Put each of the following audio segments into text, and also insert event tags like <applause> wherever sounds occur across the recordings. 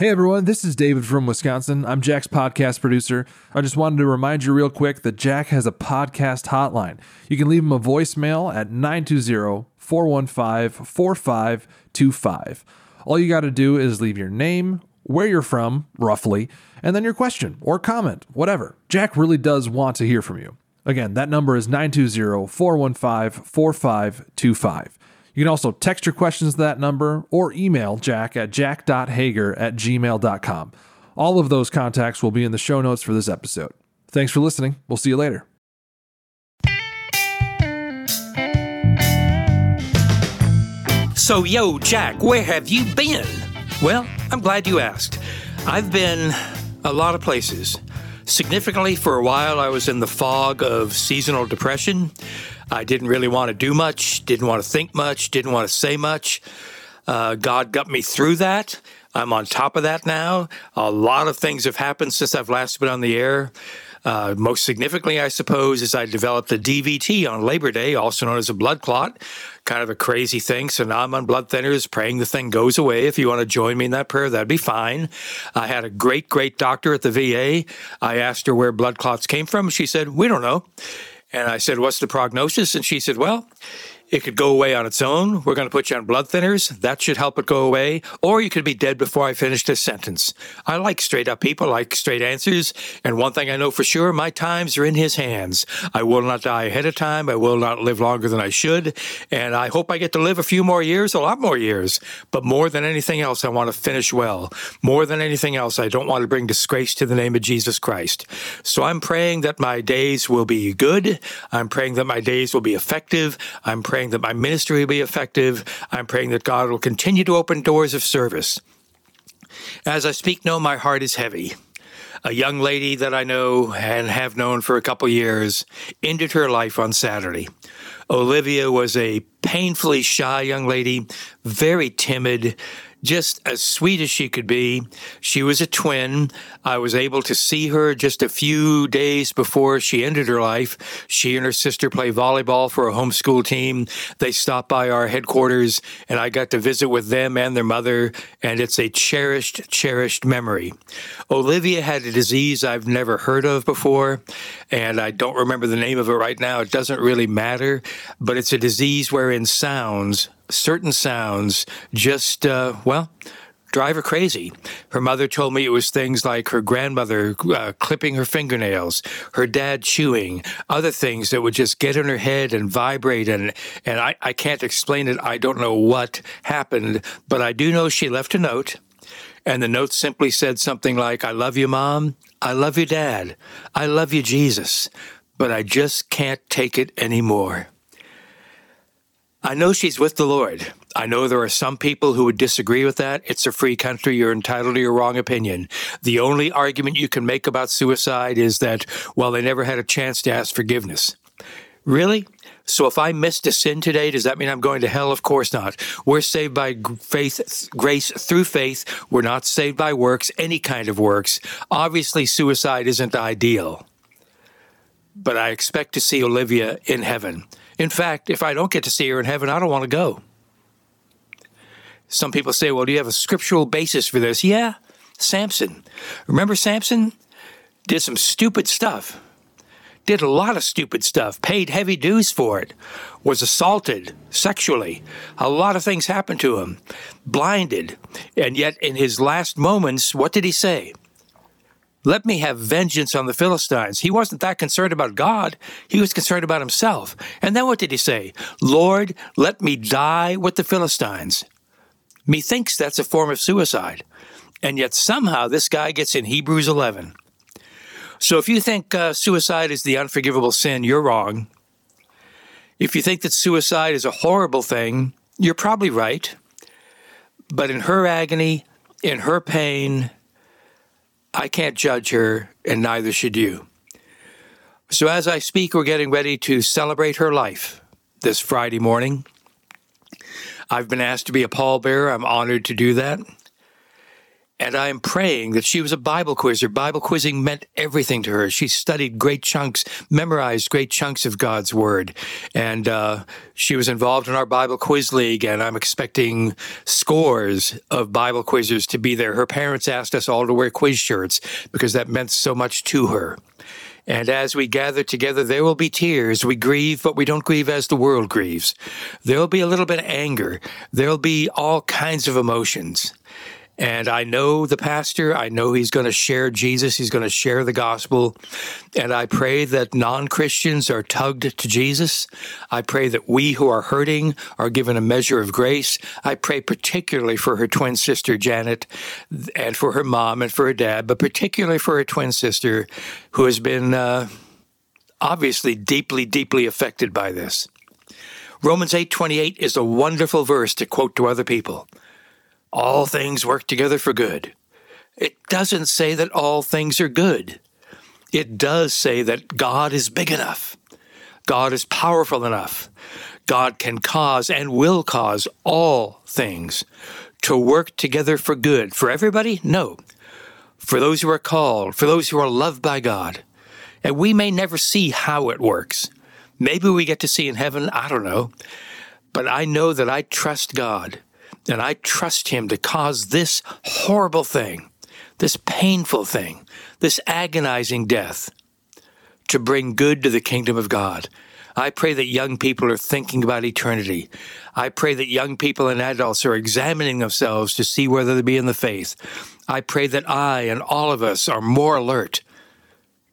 Hey everyone, this is David from Wisconsin. I'm Jack's podcast producer. I just wanted to remind you real quick that Jack has a podcast hotline. You can leave him a voicemail at 920 415 4525. All you got to do is leave your name, where you're from, roughly, and then your question or comment, whatever. Jack really does want to hear from you. Again, that number is 920 415 4525. You can also text your questions to that number or email jack at jack.hager at gmail.com. All of those contacts will be in the show notes for this episode. Thanks for listening. We'll see you later. So, yo, Jack, where have you been? Well, I'm glad you asked. I've been a lot of places. Significantly, for a while, I was in the fog of seasonal depression. I didn't really want to do much, didn't want to think much, didn't want to say much. Uh, God got me through that. I'm on top of that now. A lot of things have happened since I've last been on the air. Uh, most significantly, I suppose, is I developed a DVT on Labor Day, also known as a blood clot. Kind of a crazy thing. So now I'm on blood thinners, praying the thing goes away. If you want to join me in that prayer, that'd be fine. I had a great, great doctor at the VA. I asked her where blood clots came from. She said, We don't know. And I said, What's the prognosis? And she said, Well, it could go away on its own. We're going to put you on blood thinners. That should help it go away. Or you could be dead before I finish this sentence. I like straight up people, I like straight answers. And one thing I know for sure my times are in his hands. I will not die ahead of time. I will not live longer than I should. And I hope I get to live a few more years, a lot more years. But more than anything else, I want to finish well. More than anything else, I don't want to bring disgrace to the name of Jesus Christ. So I'm praying that my days will be good. I'm praying that my days will be effective. I'm praying praying that my ministry will be effective. I'm praying that God will continue to open doors of service. As I speak now, my heart is heavy. A young lady that I know and have known for a couple years ended her life on Saturday. Olivia was a painfully shy young lady, very timid, just as sweet as she could be. She was a twin. I was able to see her just a few days before she ended her life. She and her sister play volleyball for a homeschool team. They stopped by our headquarters and I got to visit with them and their mother, and it's a cherished, cherished memory. Olivia had a disease I've never heard of before, and I don't remember the name of it right now. It doesn't really matter, but it's a disease wherein sounds certain sounds just, uh, well, drive her crazy. Her mother told me it was things like her grandmother uh, clipping her fingernails, her dad chewing, other things that would just get in her head and vibrate. And, and I, I can't explain it. I don't know what happened, but I do know she left a note. And the note simply said something like, I love you, mom. I love you, dad. I love you, Jesus. But I just can't take it anymore. I know she's with the Lord. I know there are some people who would disagree with that. It's a free country. You're entitled to your wrong opinion. The only argument you can make about suicide is that, well, they never had a chance to ask forgiveness. Really? So if I missed a sin today, does that mean I'm going to hell? Of course not. We're saved by faith, grace through faith. We're not saved by works, any kind of works. Obviously, suicide isn't ideal. But I expect to see Olivia in heaven. In fact, if I don't get to see her in heaven, I don't want to go. Some people say, well, do you have a scriptural basis for this? Yeah, Samson. Remember Samson? Did some stupid stuff. Did a lot of stupid stuff, paid heavy dues for it, was assaulted sexually. A lot of things happened to him, blinded. And yet, in his last moments, what did he say? Let me have vengeance on the Philistines. He wasn't that concerned about God. He was concerned about himself. And then what did he say? Lord, let me die with the Philistines. Methinks that's a form of suicide. And yet somehow this guy gets in Hebrews 11. So if you think uh, suicide is the unforgivable sin, you're wrong. If you think that suicide is a horrible thing, you're probably right. But in her agony, in her pain, I can't judge her, and neither should you. So, as I speak, we're getting ready to celebrate her life this Friday morning. I've been asked to be a pallbearer. I'm honored to do that. And I am praying that she was a Bible quizzer. Bible quizzing meant everything to her. She studied great chunks, memorized great chunks of God's Word. And uh, she was involved in our Bible Quiz League, and I'm expecting scores of Bible quizzers to be there. Her parents asked us all to wear quiz shirts because that meant so much to her. And as we gather together, there will be tears. We grieve, but we don't grieve as the world grieves. There will be a little bit of anger. There will be all kinds of emotions. And I know the pastor. I know he's going to share Jesus. He's going to share the gospel. And I pray that non Christians are tugged to Jesus. I pray that we who are hurting are given a measure of grace. I pray particularly for her twin sister, Janet, and for her mom and for her dad, but particularly for her twin sister, who has been uh, obviously deeply, deeply affected by this. Romans 8:28 is a wonderful verse to quote to other people all things work together for good. It doesn't say that all things are good. It does say that God is big enough. God is powerful enough. God can cause and will cause all things to work together for good. For everybody? No. For those who are called, for those who are loved by God. And we may never see how it works. Maybe we get to see in heaven, I don't know. But I know that I trust God and I trust Him to cause this horrible thing, this painful thing, this agonizing death to bring good to the kingdom of God. I pray that young people are thinking about eternity. I pray that young people and adults are examining themselves to see whether they be in the faith. I pray that I and all of us are more alert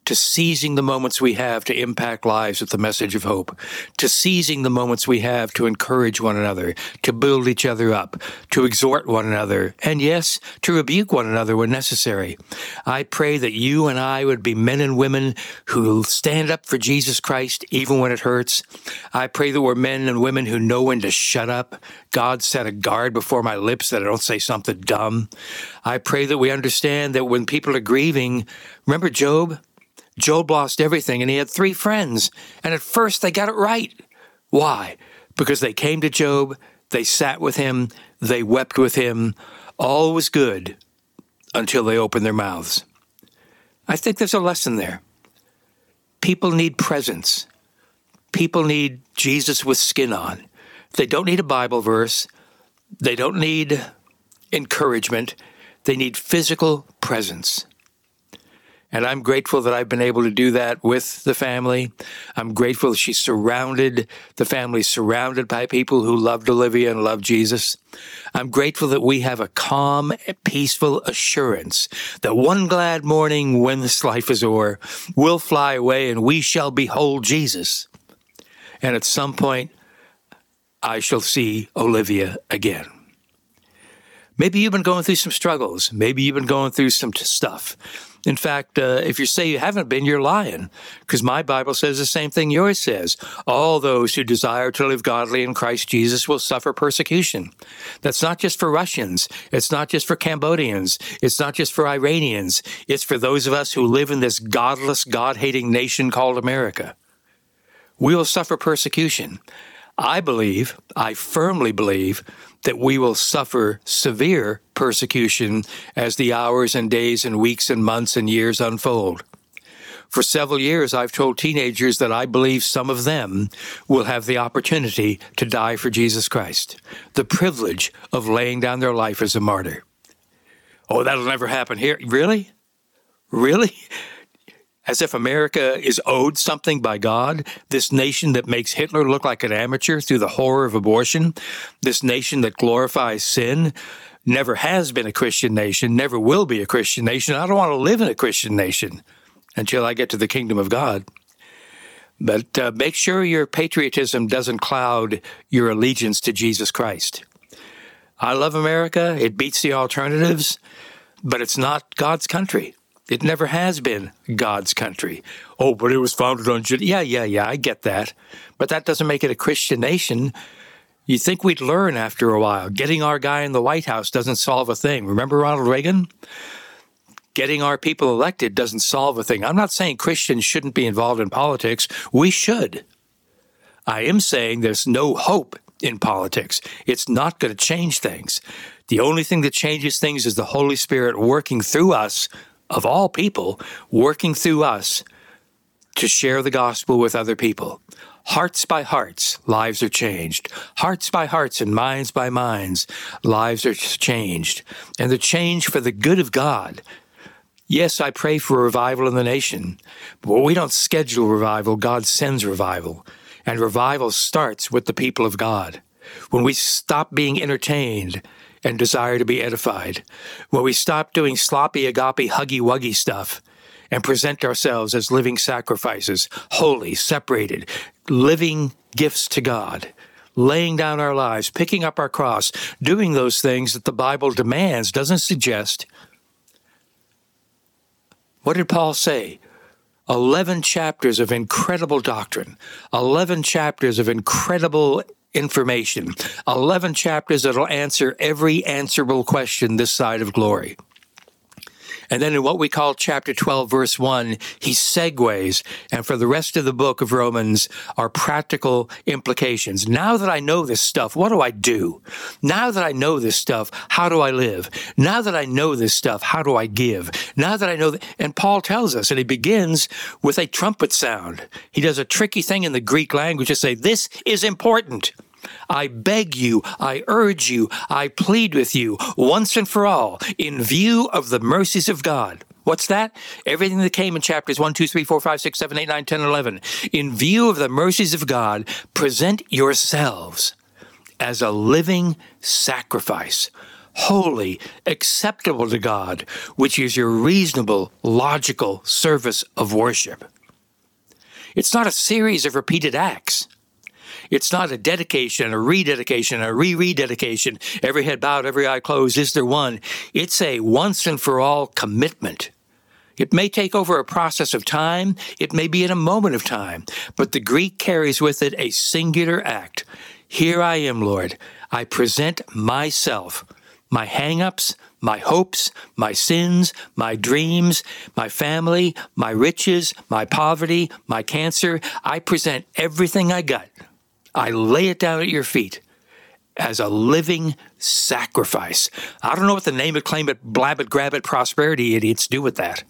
to seizing the moments we have to impact lives with the message of hope, to seizing the moments we have to encourage one another, to build each other up, to exhort one another, and yes, to rebuke one another when necessary. I pray that you and I would be men and women who stand up for Jesus Christ even when it hurts. I pray that we're men and women who know when to shut up. God set a guard before my lips that I don't say something dumb. I pray that we understand that when people are grieving, remember Job? Job lost everything and he had three friends. And at first they got it right. Why? Because they came to Job, they sat with him, they wept with him. All was good until they opened their mouths. I think there's a lesson there. People need presence. People need Jesus with skin on. They don't need a Bible verse. They don't need encouragement. They need physical presence. And I'm grateful that I've been able to do that with the family. I'm grateful that she's surrounded, the family surrounded by people who loved Olivia and loved Jesus. I'm grateful that we have a calm, peaceful assurance that one glad morning when this life is o'er, we'll fly away and we shall behold Jesus. And at some point, I shall see Olivia again. Maybe you've been going through some struggles. Maybe you've been going through some stuff. In fact, uh, if you say you haven't been, you're lying, because my Bible says the same thing yours says. All those who desire to live godly in Christ Jesus will suffer persecution. That's not just for Russians. It's not just for Cambodians. It's not just for Iranians. It's for those of us who live in this godless, God hating nation called America. We will suffer persecution. I believe, I firmly believe, that we will suffer severe persecution as the hours and days and weeks and months and years unfold. For several years, I've told teenagers that I believe some of them will have the opportunity to die for Jesus Christ, the privilege of laying down their life as a martyr. Oh, that'll never happen here. Really? Really? <laughs> as if America is owed something by God, this nation that makes Hitler look like an amateur through the horror of abortion, this nation that glorifies sin, never has been a Christian nation, never will be a Christian nation. I don't want to live in a Christian nation until I get to the kingdom of God. But uh, make sure your patriotism doesn't cloud your allegiance to Jesus Christ. I love America. It beats the alternatives, but it's not God's country. It never has been God's country. Oh, but it was founded on Judaism. Yeah, yeah, yeah, I get that. But that doesn't make it a Christian nation. You think we'd learn after a while. Getting our guy in the White House doesn't solve a thing. Remember Ronald Reagan? Getting our people elected doesn't solve a thing. I'm not saying Christians shouldn't be involved in politics. We should. I am saying there's no hope in politics. It's not going to change things. The only thing that changes things is the Holy Spirit working through us, of all people, working through us to share the gospel with other people. Hearts by hearts, lives are changed. Hearts by hearts and minds by minds, lives are changed. And the change for the good of God. Yes, I pray for a revival in the nation, but we don't schedule revival. God sends revival. And revival starts with the people of God. When we stop being entertained and desire to be edified, when we stop doing sloppy, agape, huggy wuggy stuff and present ourselves as living sacrifices, holy, separated, living gifts to God, laying down our lives, picking up our cross, doing those things that the Bible demands, doesn't suggest. What did Paul say? 11 chapters of incredible doctrine, 11 chapters of incredible information, 11 chapters that'll answer every answerable question this side of glory. And then in what we call chapter 12, verse 1, he segues. And for the rest of the book of Romans are practical implications. Now that I know this stuff, what do I do? Now that I know this stuff, how do I live? Now that I know this stuff, how do I give? Now that I know that, and Paul tells us, and he begins with a trumpet sound. He does a tricky thing in the Greek language to say, this is important. I beg you, I urge you, I plead with you, once and for all, in view of the mercies of God. What's that? Everything that came in chapters 1, 2, 3, 4, 5, 6, 7, 8, 9, 10, 11. In view of the mercies of God, present yourselves as a living sacrifice, holy, acceptable to God, which is your reasonable, logical service of worship. It's not a series of repeated acts. It's not a dedication, a rededication, a re rededication. Every head bowed, every eye closed. Is there one? It's a once and for all commitment. It may take over a process of time, it may be in a moment of time, but the Greek carries with it a singular act. Here I am, Lord. I present myself, my hang ups, my hopes, my sins, my dreams, my family, my riches, my poverty, my cancer. I present everything I got. I lay it down at your feet as a living sacrifice. I don't know what the name it, claim it, blab it, grab it, prosperity idiots do with that.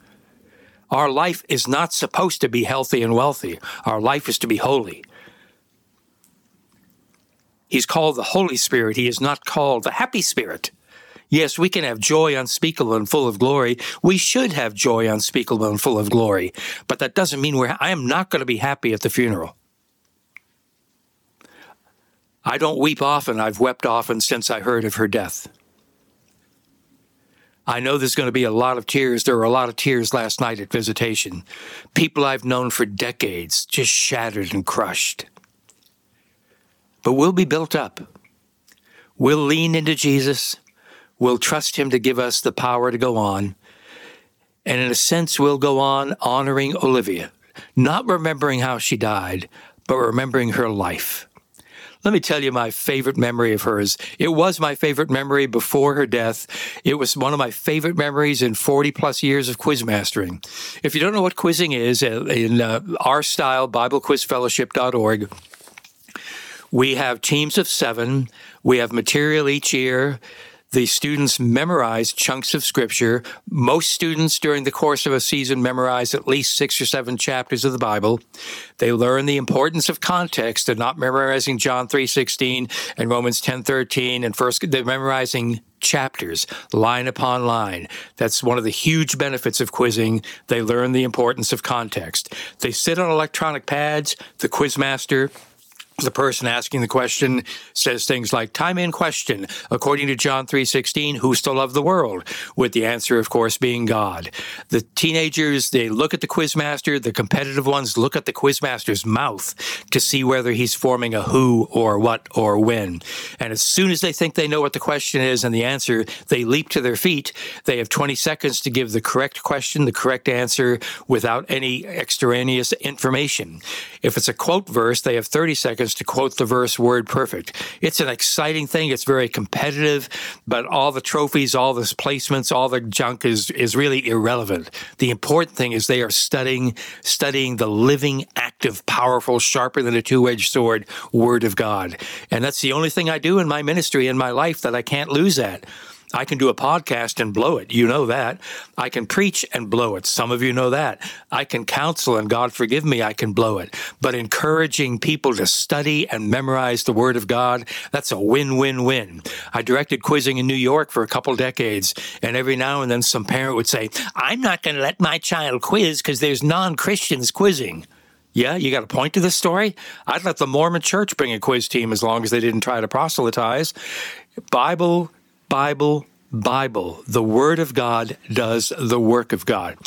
Our life is not supposed to be healthy and wealthy. Our life is to be holy. He's called the Holy Spirit. He is not called the Happy Spirit. Yes, we can have joy unspeakable and full of glory. We should have joy unspeakable and full of glory. But that doesn't mean we're, I am not going to be happy at the funeral. I don't weep often. I've wept often since I heard of her death. I know there's going to be a lot of tears. There were a lot of tears last night at visitation. People I've known for decades just shattered and crushed. But we'll be built up. We'll lean into Jesus. We'll trust Him to give us the power to go on. And in a sense, we'll go on honoring Olivia, not remembering how she died, but remembering her life. Let me tell you my favorite memory of hers. It was my favorite memory before her death. It was one of my favorite memories in 40 plus years of quiz mastering. If you don't know what quizzing is, uh, in uh, our style, BibleQuizFellowship.org, we have teams of seven. We have material each year. The students memorize chunks of scripture. Most students during the course of a season memorize at least six or seven chapters of the Bible. They learn the importance of context. They're not memorizing John 3:16 and Romans 10:13 and first they're memorizing chapters, line upon line. That's one of the huge benefits of quizzing. They learn the importance of context. They sit on electronic pads. The quizmaster the person asking the question says things like time in question according to john 3.16 who still love the world? With the answer of course being god. The teenagers they look at the quizmaster. The competitive ones look at the quizmaster's mouth to see whether he's forming a who or what or when. And as soon as they think they know what the question is and the answer they leap to their feet. They have 20 seconds to give the correct question the correct answer without any extraneous information. If it's a quote verse they have 30 seconds seconds to quote the verse word perfect. It's an exciting thing. It's very competitive, but all the trophies, all the placements, all the junk is, is really irrelevant. The important thing is they are studying, studying the living, active, powerful, sharper than a two-edged sword word of God. And that's the only thing I do in my ministry, in my life that I can't lose at. I can do a podcast and blow it. You know that. I can preach and blow it. Some of you know that. I can counsel and God forgive me, I can blow it. But encouraging people to study and memorize the Word of God, that's a win win win. I directed quizzing in New York for a couple decades, and every now and then some parent would say, I'm not going to let my child quiz because there's non Christians quizzing. Yeah, you got a point to this story? I'd let the Mormon church bring a quiz team as long as they didn't try to proselytize. Bible Bible, Bible. The Word of God does the work of God.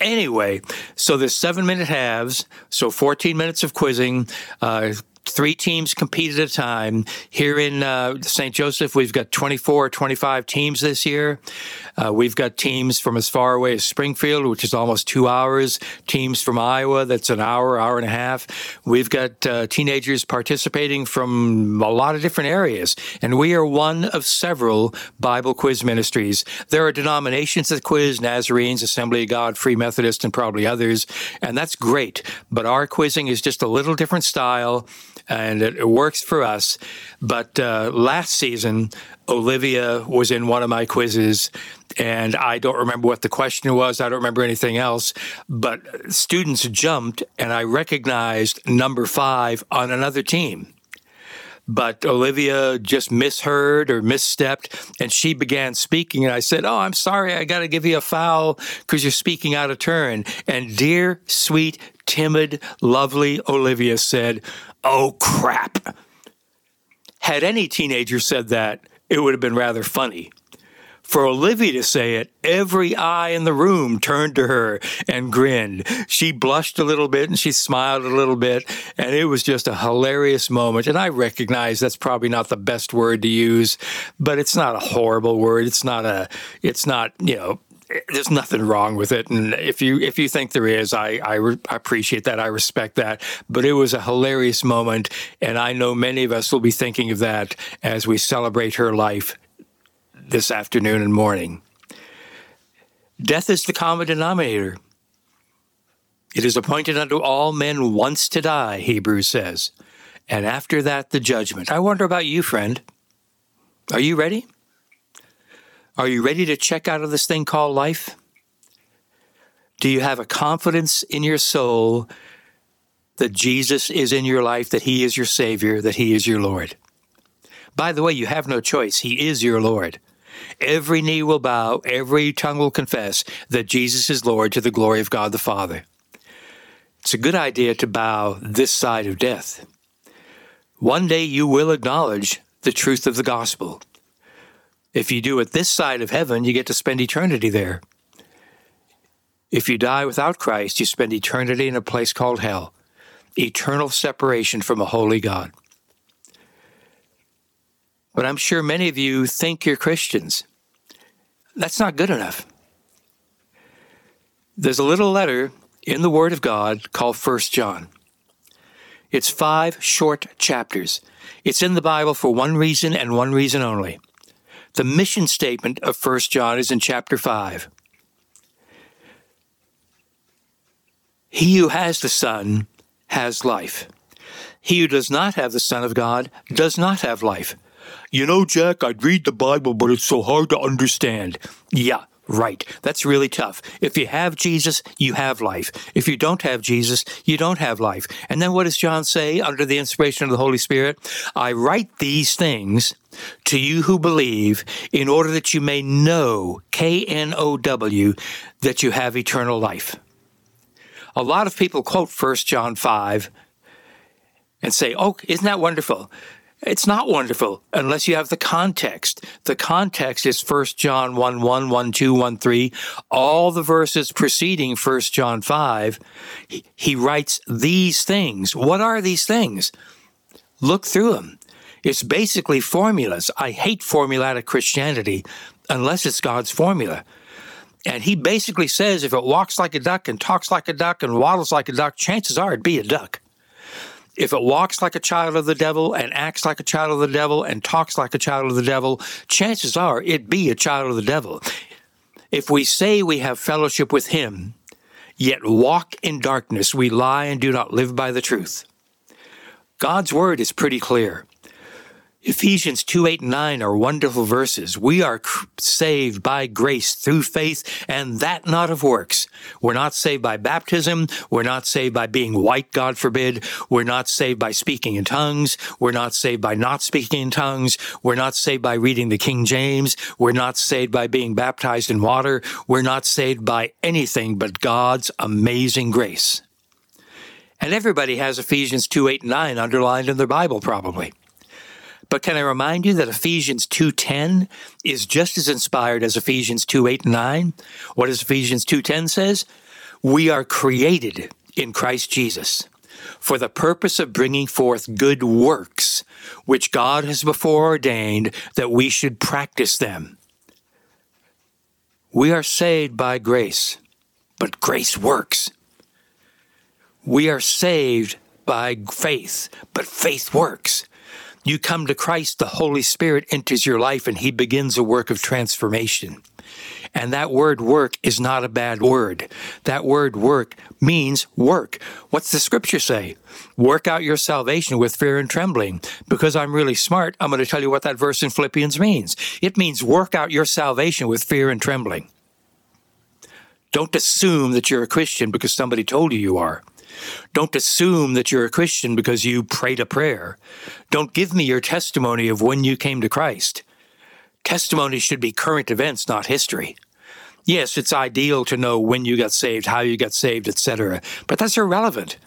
Anyway, so there's seven minute halves, so 14 minutes of quizzing, uh, three teams compete at a time. Here in uh, St. Joseph, we've got 24 or 25 teams this year. Uh, we've got teams from as far away as Springfield, which is almost two hours, teams from Iowa, that's an hour, hour and a half. We've got uh, teenagers participating from a lot of different areas, and we are one of several Bible quiz ministries. There are denominations that quiz Nazarenes, Assembly of God, Free Methodist, and probably others, and that's great. But our quizzing is just a little different style and it, works for us. But uh, last season, Olivia was in one of my quizzes, and I don't remember what the question was. I don't remember anything else. But students jumped, and I recognized number five on another team but Olivia just misheard or misstepped and she began speaking. And I said, Oh, I'm sorry. I got to give you a foul because you're speaking out of turn. And dear, sweet, timid, lovely Olivia said, Oh, crap. Had any teenager said that, it would have been rather funny. For Olivia to say it, every eye in the room turned to her and grinned. She blushed a little bit and she smiled a little bit, and it was just a hilarious moment. And I recognize that's probably not the best word to use, but it's not a horrible word. It's not a, it's not, you know, there's nothing wrong with it. And if you if you think there is, I I, re- I, appreciate that. I respect that. But it was a hilarious moment, and I know many of us will be thinking of that as we celebrate her life this afternoon and morning. Death is the common denominator. It is appointed unto all men once to die, Hebrews says, and after that the judgment. I wonder about you, friend. Are you ready? Are you ready to check out of this thing called life? Do you have a confidence in your soul that Jesus is in your life, that He is your Savior, that He is your Lord? By the way, you have no choice. He is your Lord. Every knee will bow, every tongue will confess that Jesus is Lord to the glory of God the Father. It's a good idea to bow this side of death. One day you will acknowledge the truth of the gospel. If you do it this side of heaven, you get to spend eternity there. If you die without Christ, you spend eternity in a place called hell, eternal separation from a holy God. But I'm sure many of you think you're Christians. That's not good enough. There's a little letter in the Word of God called First John. It's five short chapters. It's in the Bible for one reason and one reason only the mission statement of 1 John is in chapter 5. He who has the Son has life. He who does not have the Son of God does not have life. You know, Jack, I'd read the Bible, but it's so hard to understand. Yeah, Right. That's really tough. If you have Jesus, you have life. If you don't have Jesus, you don't have life. And then what does John say under the inspiration of the Holy Spirit? I write these things to you who believe in order that you may know, K N O W, that you have eternal life. A lot of people quote 1 John 5 and say, Oh, isn't that wonderful? It's not wonderful unless you have the context. The context is 1 John 1 1, 1 2, 1 3. All the verses preceding 1 John 5, he, he writes these things. What are these things? Look through them. It's basically formulas. I hate formulatic Christianity unless it's God's formula. And he basically says if it walks like a duck and talks like a duck and waddles like a duck, chances are it'd be a duck. If it walks like a child of the devil and acts like a child of the devil and talks like a child of the devil, chances are it be a child of the devil. If we say we have fellowship with him, yet walk in darkness, we lie and do not live by the truth. God's word is pretty clear. Ephesians 2 8 and 9 are wonderful verses. We are saved by grace through faith, and that not of works. We're not saved by baptism. We're not saved by being white, God forbid. We're not saved by speaking in tongues. We're not saved by not speaking in tongues. We're not saved by reading the King James. We're not saved by being baptized in water. We're not saved by anything but God's amazing grace. And everybody has Ephesians 2 8 and 9 underlined in their Bible, probably. But can I remind you that Ephesians 2:10 is just as inspired as Ephesians 2:8 and 9? What does Ephesians 2:10 says? We are created in Christ Jesus for the purpose of bringing forth good works which God has before ordained that we should practice them. We are saved by grace, but grace works. We are saved by faith, but faith works. You come to Christ, the Holy Spirit enters your life and he begins a work of transformation. And that word work is not a bad word. That word work means work. What's the scripture say? Work out your salvation with fear and trembling. Because I'm really smart, I'm going to tell you what that verse in Philippians means. It means work out your salvation with fear and trembling. Don't assume that you're a Christian because somebody told you you are. Don't assume that you're a Christian because you prayed a prayer. Don't give me your testimony of when you came to Christ. Testimony should be current events, not history. Yes, it's ideal to know when you got saved, how you got saved, etc., but that's irrelevant.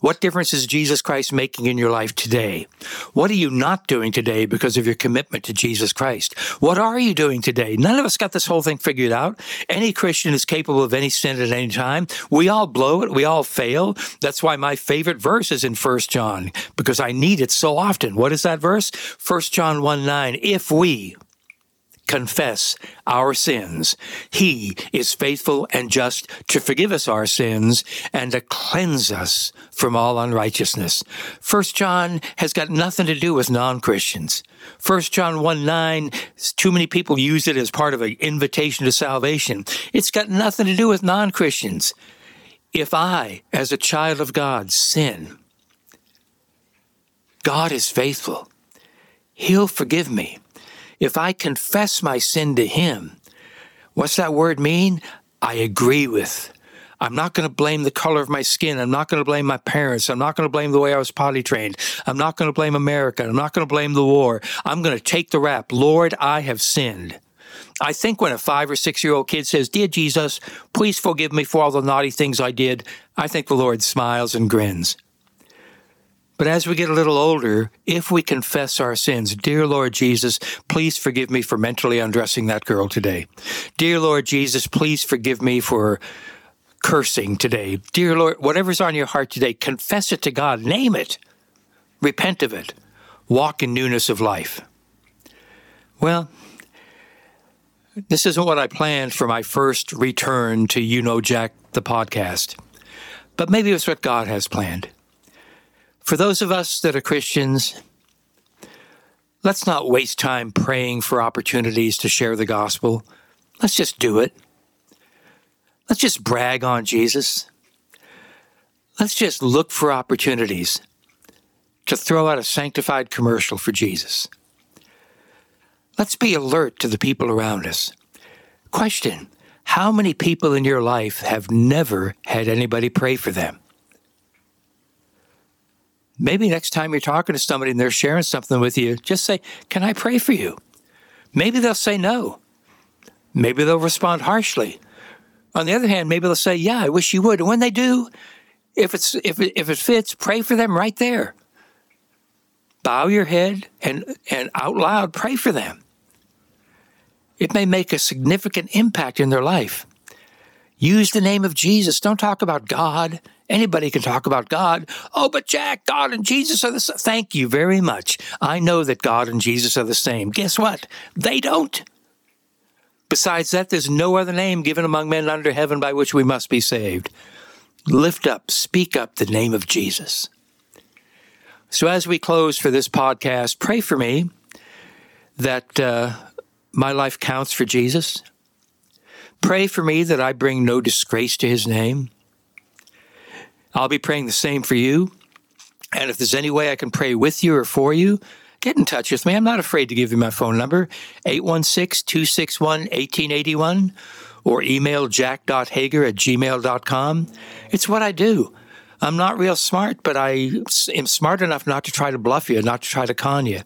What difference is Jesus Christ making in your life today? What are you not doing today because of your commitment to Jesus Christ? What are you doing today? None of us got this whole thing figured out. Any Christian is capable of any sin at any time. We all blow it. We all fail. That's why my favorite verse is in 1 John because I need it so often. What is that verse? 1 John 1 9. If we, confess our sins. He is faithful and just to forgive us our sins and to cleanse us from all unrighteousness. First John has got nothing to do with non-Christians. First John 1 9, too many people use it as part of an invitation to salvation. It's got nothing to do with non-Christians. If I, as a child of God, sin, God is faithful. He'll forgive me if I confess my sin to Him, what's that word mean? I agree with. I'm not going to blame the color of my skin. I'm not going to blame my parents. I'm not going to blame the way I was potty trained. I'm not going to blame America. I'm not going to blame the war. I'm going to take the rap. Lord, I have sinned. I think when a five or six year old kid says, Dear Jesus, please forgive me for all the naughty things I did, I think the Lord smiles and grins. But as we get a little older, if we confess our sins, dear Lord Jesus, please forgive me for mentally undressing that girl today. Dear Lord Jesus, please forgive me for cursing today. Dear Lord, whatever's on your heart today, confess it to God. Name it. Repent of it. Walk in newness of life. Well, this isn't what I planned for my first return to You Know Jack, the podcast, but maybe it's what God has planned. For those of us that are Christians, let's not waste time praying for opportunities to share the gospel. Let's just do it. Let's just brag on Jesus. Let's just look for opportunities to throw out a sanctified commercial for Jesus. Let's be alert to the people around us. Question How many people in your life have never had anybody pray for them? Maybe next time you're talking to somebody and they're sharing something with you, just say, Can I pray for you? Maybe they'll say no. Maybe they'll respond harshly. On the other hand, maybe they'll say, Yeah, I wish you would. And when they do, if, it's, if, it, if it fits, pray for them right there. Bow your head and, and out loud pray for them. It may make a significant impact in their life. Use the name of Jesus. Don't talk about God Anybody can talk about God. Oh, but Jack, God and Jesus are the same. Thank you very much. I know that God and Jesus are the same. Guess what? They don't. Besides that, there's no other name given among men under heaven by which we must be saved. Lift up, speak up the name of Jesus. So, as we close for this podcast, pray for me that uh, my life counts for Jesus. Pray for me that I bring no disgrace to his name. I'll be praying the same for you. And if there's any way I can pray with you or for you, get in touch with me. I'm not afraid to give you my phone number, 816 261 1881, or email jack.hager at gmail.com. It's what I do. I'm not real smart, but I am smart enough not to try to bluff you, not to try to con you.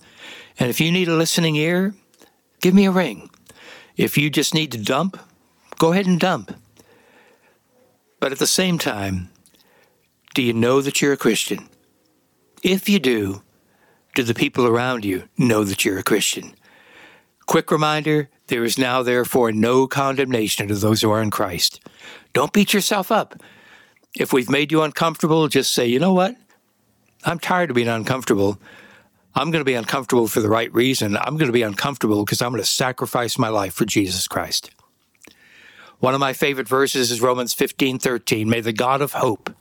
And if you need a listening ear, give me a ring. If you just need to dump, go ahead and dump. But at the same time, do you know that you're a Christian? If you do, do the people around you know that you're a Christian? Quick reminder there is now, therefore, no condemnation to those who are in Christ. Don't beat yourself up. If we've made you uncomfortable, just say, you know what? I'm tired of being uncomfortable. I'm going to be uncomfortable for the right reason. I'm going to be uncomfortable because I'm going to sacrifice my life for Jesus Christ. One of my favorite verses is Romans 15 13. May the God of hope,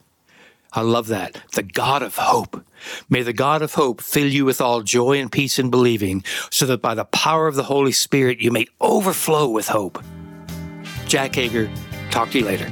I love that, the God of hope, may the God of hope fill you with all joy and peace in believing, so that by the power of the Holy Spirit you may overflow with hope. Jack Hager, talk to you later.